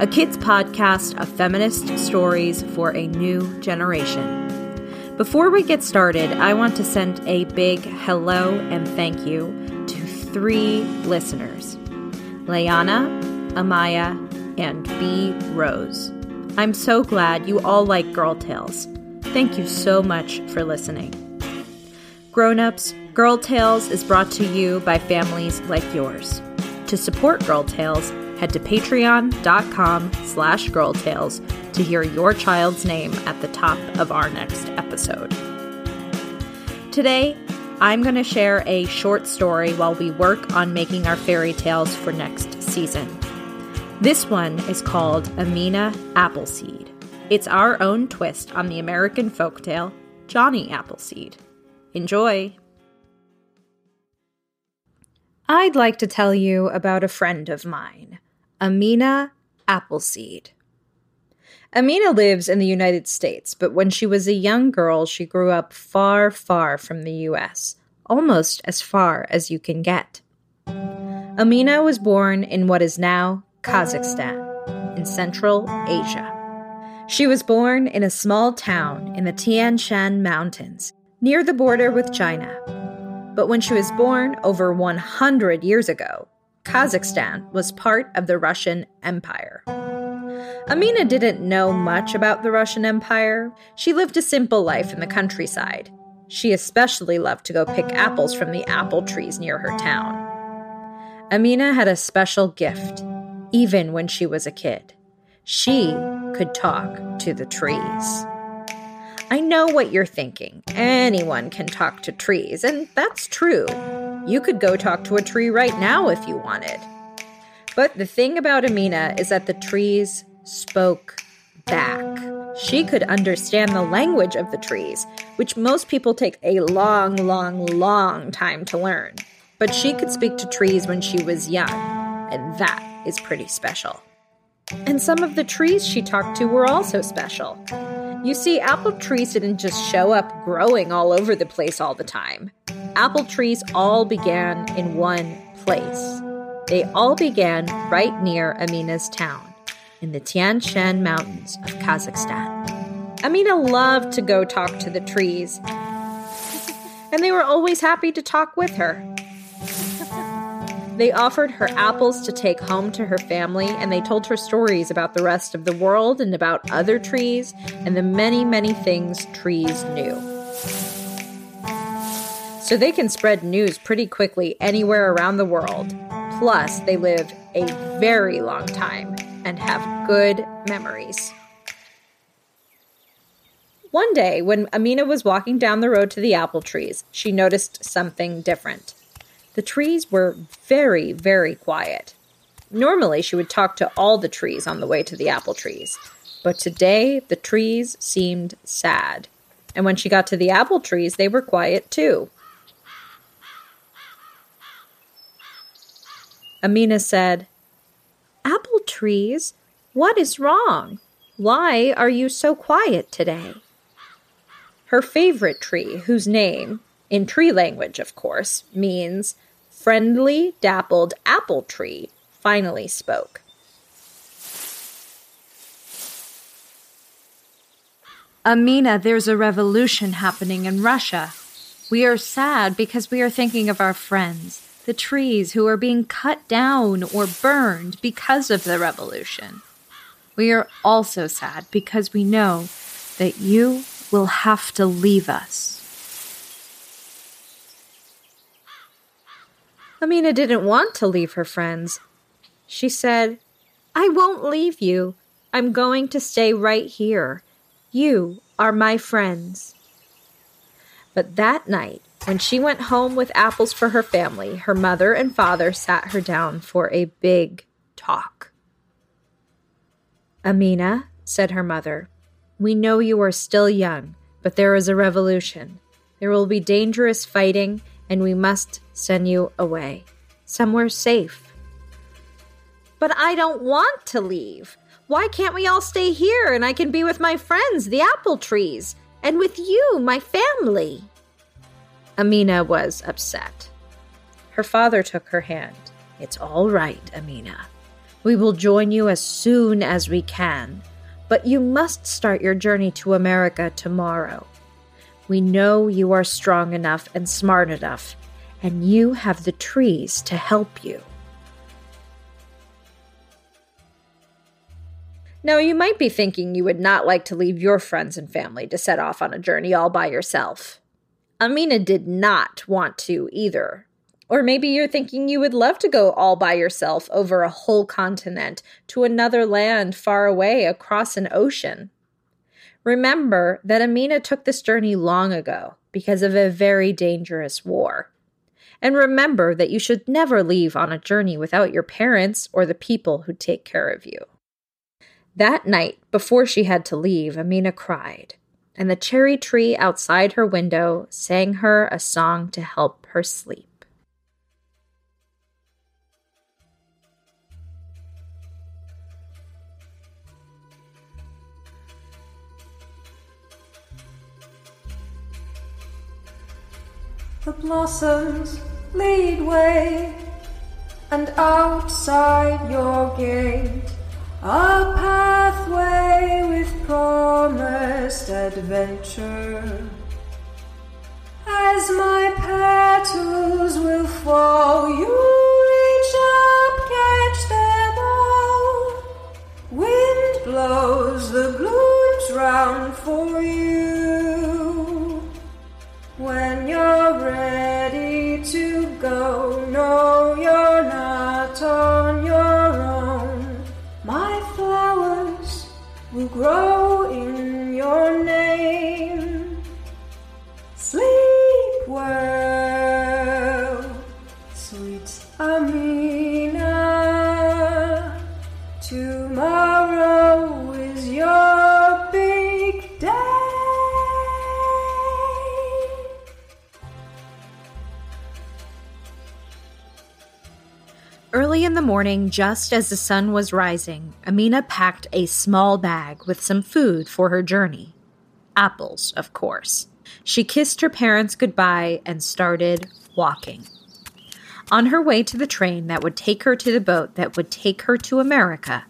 a kids' podcast of feminist stories for a new generation. Before we get started, I want to send a big hello and thank you to three listeners Layana, Amaya, and B. Rose. I'm so glad you all like Girl Tales. Thank you so much for listening. Grown ups, Girl Tales is brought to you by families like yours. To support Girl Tales, head to patreon.com slash girltales to hear your child's name at the top of our next episode. Today, I'm going to share a short story while we work on making our fairy tales for next season. This one is called Amina Appleseed. It's our own twist on the American folktale Johnny Appleseed. Enjoy! I'd like to tell you about a friend of mine. Amina Appleseed. Amina lives in the United States, but when she was a young girl, she grew up far, far from the US, almost as far as you can get. Amina was born in what is now Kazakhstan, in Central Asia. She was born in a small town in the Tian Shan Mountains, near the border with China. But when she was born over 100 years ago, Kazakhstan was part of the Russian Empire. Amina didn't know much about the Russian Empire. She lived a simple life in the countryside. She especially loved to go pick apples from the apple trees near her town. Amina had a special gift, even when she was a kid. She could talk to the trees. I know what you're thinking. Anyone can talk to trees, and that's true. You could go talk to a tree right now if you wanted. But the thing about Amina is that the trees spoke back. She could understand the language of the trees, which most people take a long, long, long time to learn. But she could speak to trees when she was young, and that is pretty special. And some of the trees she talked to were also special. You see, apple trees didn't just show up growing all over the place all the time. Apple trees all began in one place. They all began right near Amina's town, in the Tian Shan Mountains of Kazakhstan. Amina loved to go talk to the trees, and they were always happy to talk with her. They offered her apples to take home to her family, and they told her stories about the rest of the world and about other trees and the many, many things trees knew. So they can spread news pretty quickly anywhere around the world. Plus, they live a very long time and have good memories. One day, when Amina was walking down the road to the apple trees, she noticed something different. The trees were very, very quiet. Normally, she would talk to all the trees on the way to the apple trees, but today the trees seemed sad. And when she got to the apple trees, they were quiet too. Amina said, Apple trees, what is wrong? Why are you so quiet today? Her favorite tree, whose name, in tree language, of course, means friendly, dappled apple tree, finally spoke. Amina, there's a revolution happening in Russia. We are sad because we are thinking of our friends, the trees who are being cut down or burned because of the revolution. We are also sad because we know that you will have to leave us. Amina didn't want to leave her friends. She said, I won't leave you. I'm going to stay right here. You are my friends. But that night, when she went home with apples for her family, her mother and father sat her down for a big talk. Amina, said her mother, we know you are still young, but there is a revolution. There will be dangerous fighting, and we must send you away, somewhere safe. But I don't want to leave. Why can't we all stay here and I can be with my friends, the apple trees, and with you, my family? Amina was upset. Her father took her hand. It's all right, Amina. We will join you as soon as we can. But you must start your journey to America tomorrow. We know you are strong enough and smart enough, and you have the trees to help you. Now, you might be thinking you would not like to leave your friends and family to set off on a journey all by yourself. Amina did not want to either. Or maybe you're thinking you would love to go all by yourself over a whole continent to another land far away across an ocean. Remember that Amina took this journey long ago because of a very dangerous war. And remember that you should never leave on a journey without your parents or the people who take care of you. That night, before she had to leave, Amina cried, and the cherry tree outside her window sang her a song to help her sleep. The blossoms lead way, and outside your gate, a pathway with promised adventure. As my petals will fall, you Early in the morning, just as the sun was rising, Amina packed a small bag with some food for her journey. Apples, of course. She kissed her parents goodbye and started walking. On her way to the train that would take her to the boat that would take her to America,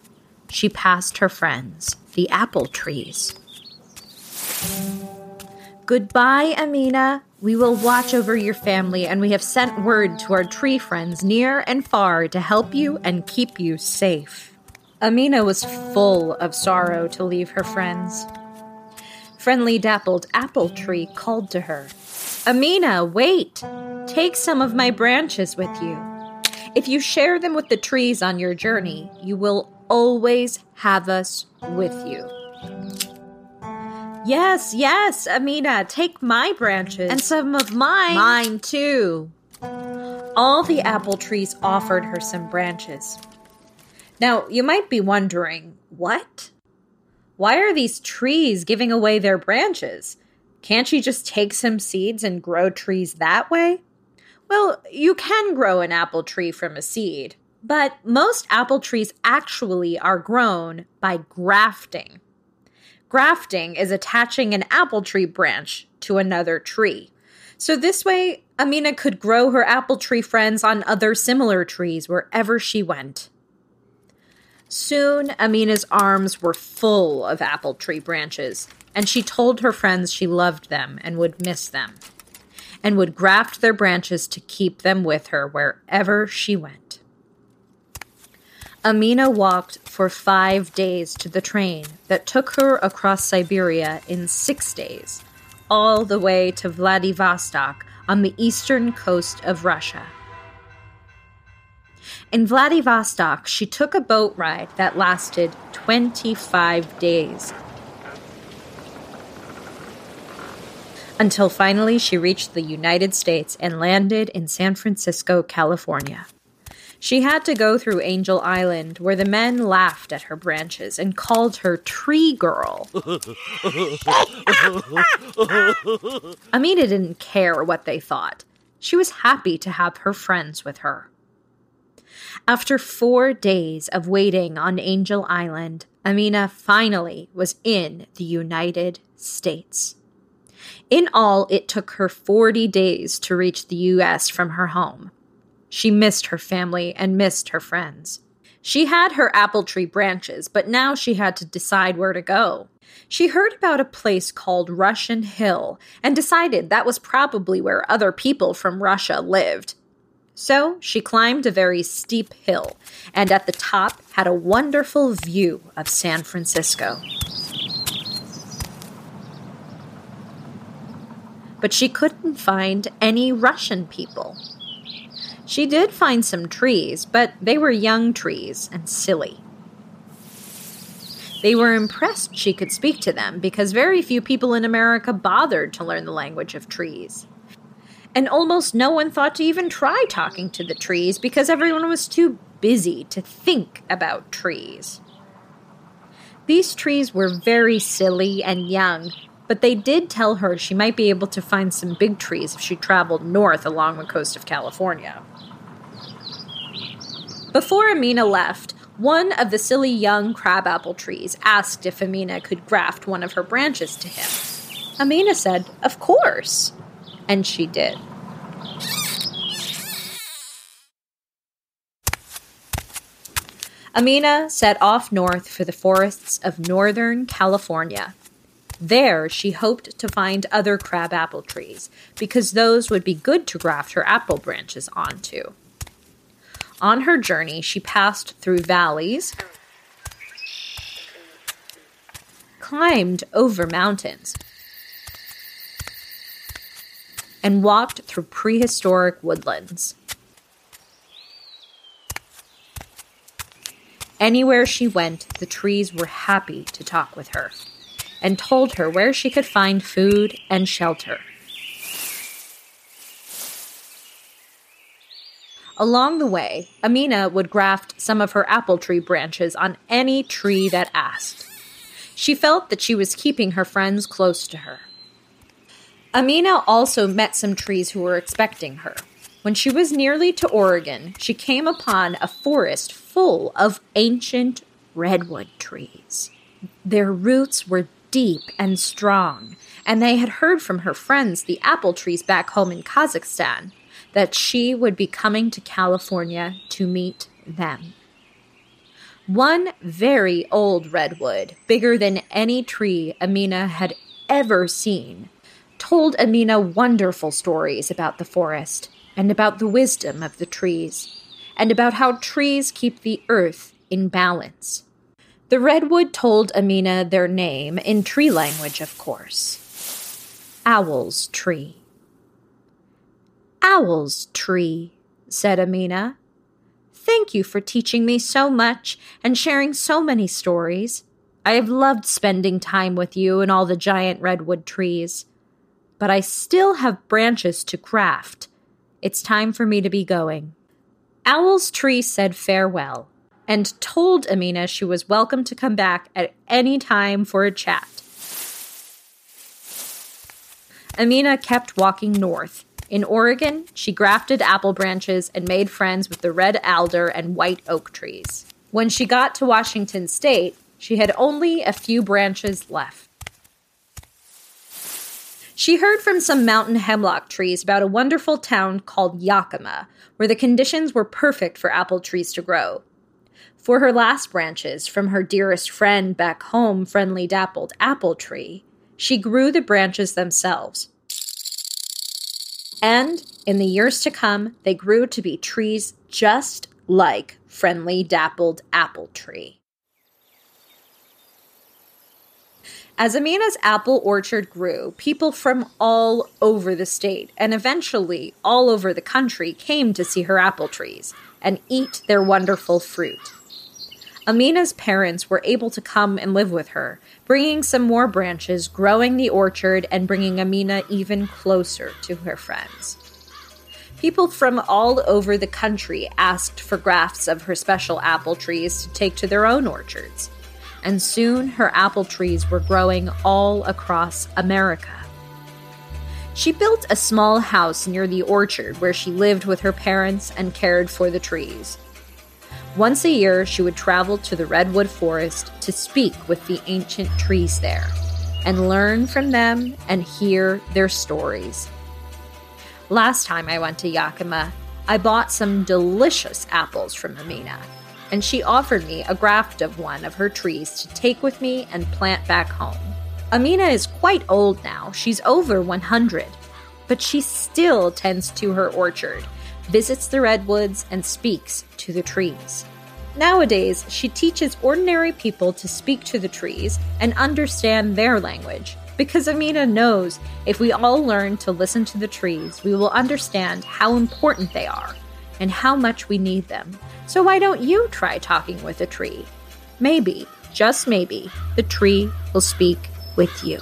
she passed her friends, the apple trees. Goodbye, Amina. We will watch over your family, and we have sent word to our tree friends near and far to help you and keep you safe. Amina was full of sorrow to leave her friends. Friendly dappled apple tree called to her Amina, wait! Take some of my branches with you. If you share them with the trees on your journey, you will always have us with you. Yes, yes, Amina, take my branches. And some of mine. Mine too. All the apple trees offered her some branches. Now, you might be wondering, what? Why are these trees giving away their branches? Can't you just take some seeds and grow trees that way? Well, you can grow an apple tree from a seed, but most apple trees actually are grown by grafting. Grafting is attaching an apple tree branch to another tree. So this way, Amina could grow her apple tree friends on other similar trees wherever she went. Soon, Amina's arms were full of apple tree branches, and she told her friends she loved them and would miss them, and would graft their branches to keep them with her wherever she went. Amina walked for five days to the train that took her across Siberia in six days, all the way to Vladivostok on the eastern coast of Russia. In Vladivostok, she took a boat ride that lasted 25 days. Until finally she reached the United States and landed in San Francisco, California. She had to go through Angel Island, where the men laughed at her branches and called her Tree Girl. Amina didn't care what they thought. She was happy to have her friends with her. After four days of waiting on Angel Island, Amina finally was in the United States. In all, it took her 40 days to reach the U.S. from her home. She missed her family and missed her friends. She had her apple tree branches, but now she had to decide where to go. She heard about a place called Russian Hill and decided that was probably where other people from Russia lived. So she climbed a very steep hill and at the top had a wonderful view of San Francisco. But she couldn't find any Russian people. She did find some trees, but they were young trees and silly. They were impressed she could speak to them because very few people in America bothered to learn the language of trees. And almost no one thought to even try talking to the trees because everyone was too busy to think about trees. These trees were very silly and young, but they did tell her she might be able to find some big trees if she traveled north along the coast of California. Before Amina left, one of the silly young crabapple trees asked if Amina could graft one of her branches to him. Amina said, Of course. And she did. Amina set off north for the forests of northern California. There, she hoped to find other crabapple trees because those would be good to graft her apple branches onto. On her journey, she passed through valleys, climbed over mountains, and walked through prehistoric woodlands. Anywhere she went, the trees were happy to talk with her and told her where she could find food and shelter. Along the way, Amina would graft some of her apple tree branches on any tree that asked. She felt that she was keeping her friends close to her. Amina also met some trees who were expecting her. When she was nearly to Oregon, she came upon a forest full of ancient redwood trees. Their roots were deep and strong, and they had heard from her friends, the apple trees back home in Kazakhstan, that she would be coming to California to meet them. One very old redwood, bigger than any tree Amina had ever seen, told Amina wonderful stories about the forest and about the wisdom of the trees and about how trees keep the earth in balance. The redwood told Amina their name in tree language, of course Owl's Tree. Owl's Tree, said Amina. Thank you for teaching me so much and sharing so many stories. I have loved spending time with you and all the giant redwood trees. But I still have branches to graft. It's time for me to be going. Owl's Tree said farewell and told Amina she was welcome to come back at any time for a chat. Amina kept walking north. In Oregon, she grafted apple branches and made friends with the red alder and white oak trees. When she got to Washington state, she had only a few branches left. She heard from some mountain hemlock trees about a wonderful town called Yakima, where the conditions were perfect for apple trees to grow. For her last branches from her dearest friend back home, Friendly Dappled Apple Tree, she grew the branches themselves. And in the years to come, they grew to be trees just like Friendly Dappled Apple Tree. As Amina's apple orchard grew, people from all over the state and eventually all over the country came to see her apple trees and eat their wonderful fruit. Amina's parents were able to come and live with her, bringing some more branches, growing the orchard, and bringing Amina even closer to her friends. People from all over the country asked for grafts of her special apple trees to take to their own orchards, and soon her apple trees were growing all across America. She built a small house near the orchard where she lived with her parents and cared for the trees. Once a year, she would travel to the redwood forest to speak with the ancient trees there and learn from them and hear their stories. Last time I went to Yakima, I bought some delicious apples from Amina, and she offered me a graft of one of her trees to take with me and plant back home. Amina is quite old now, she's over 100, but she still tends to her orchard visits the redwoods, and speaks to the trees. Nowadays, she teaches ordinary people to speak to the trees and understand their language. Because Amina knows if we all learn to listen to the trees, we will understand how important they are and how much we need them. So, why don't you try talking with a tree? Maybe, just maybe, the tree will speak with you.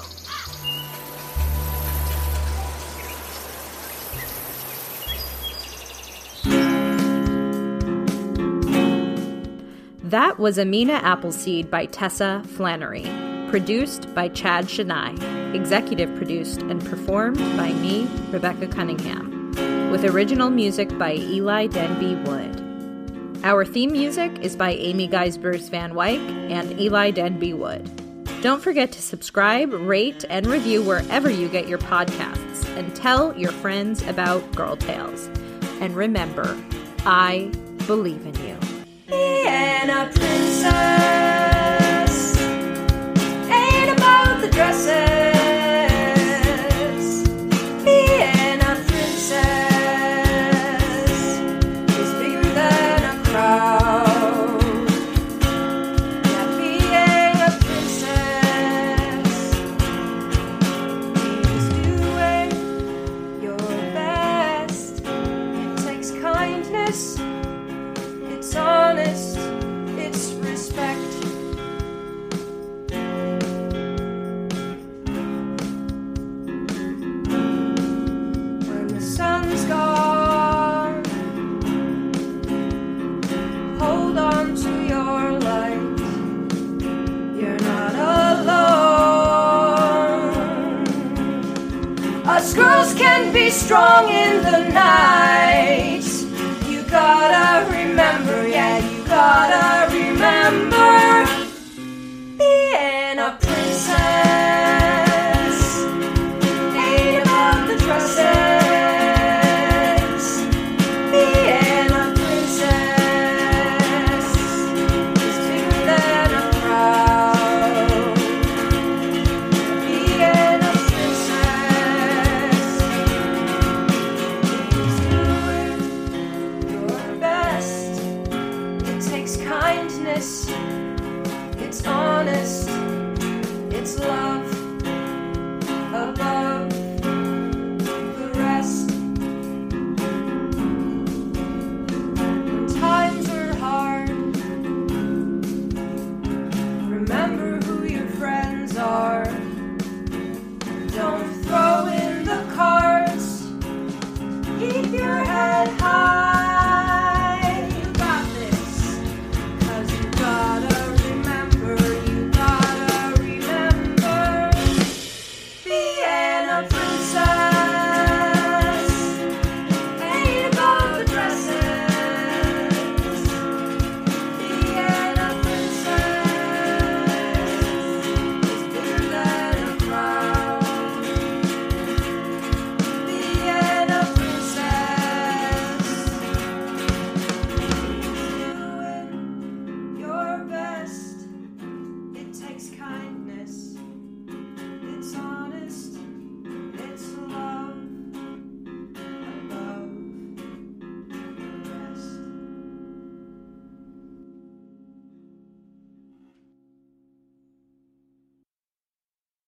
That was Amina Appleseed by Tessa Flannery. Produced by Chad Shania. Executive produced and performed by me, Rebecca Cunningham. With original music by Eli Denby Wood. Our theme music is by Amy Geisbers Van Wyck and Eli Denby Wood. Don't forget to subscribe, rate, and review wherever you get your podcasts, and tell your friends about Girl Tales. And remember, I believe in you and a princess ain't about the dresses. Strong in the night. You gotta remember, yeah, you gotta remember.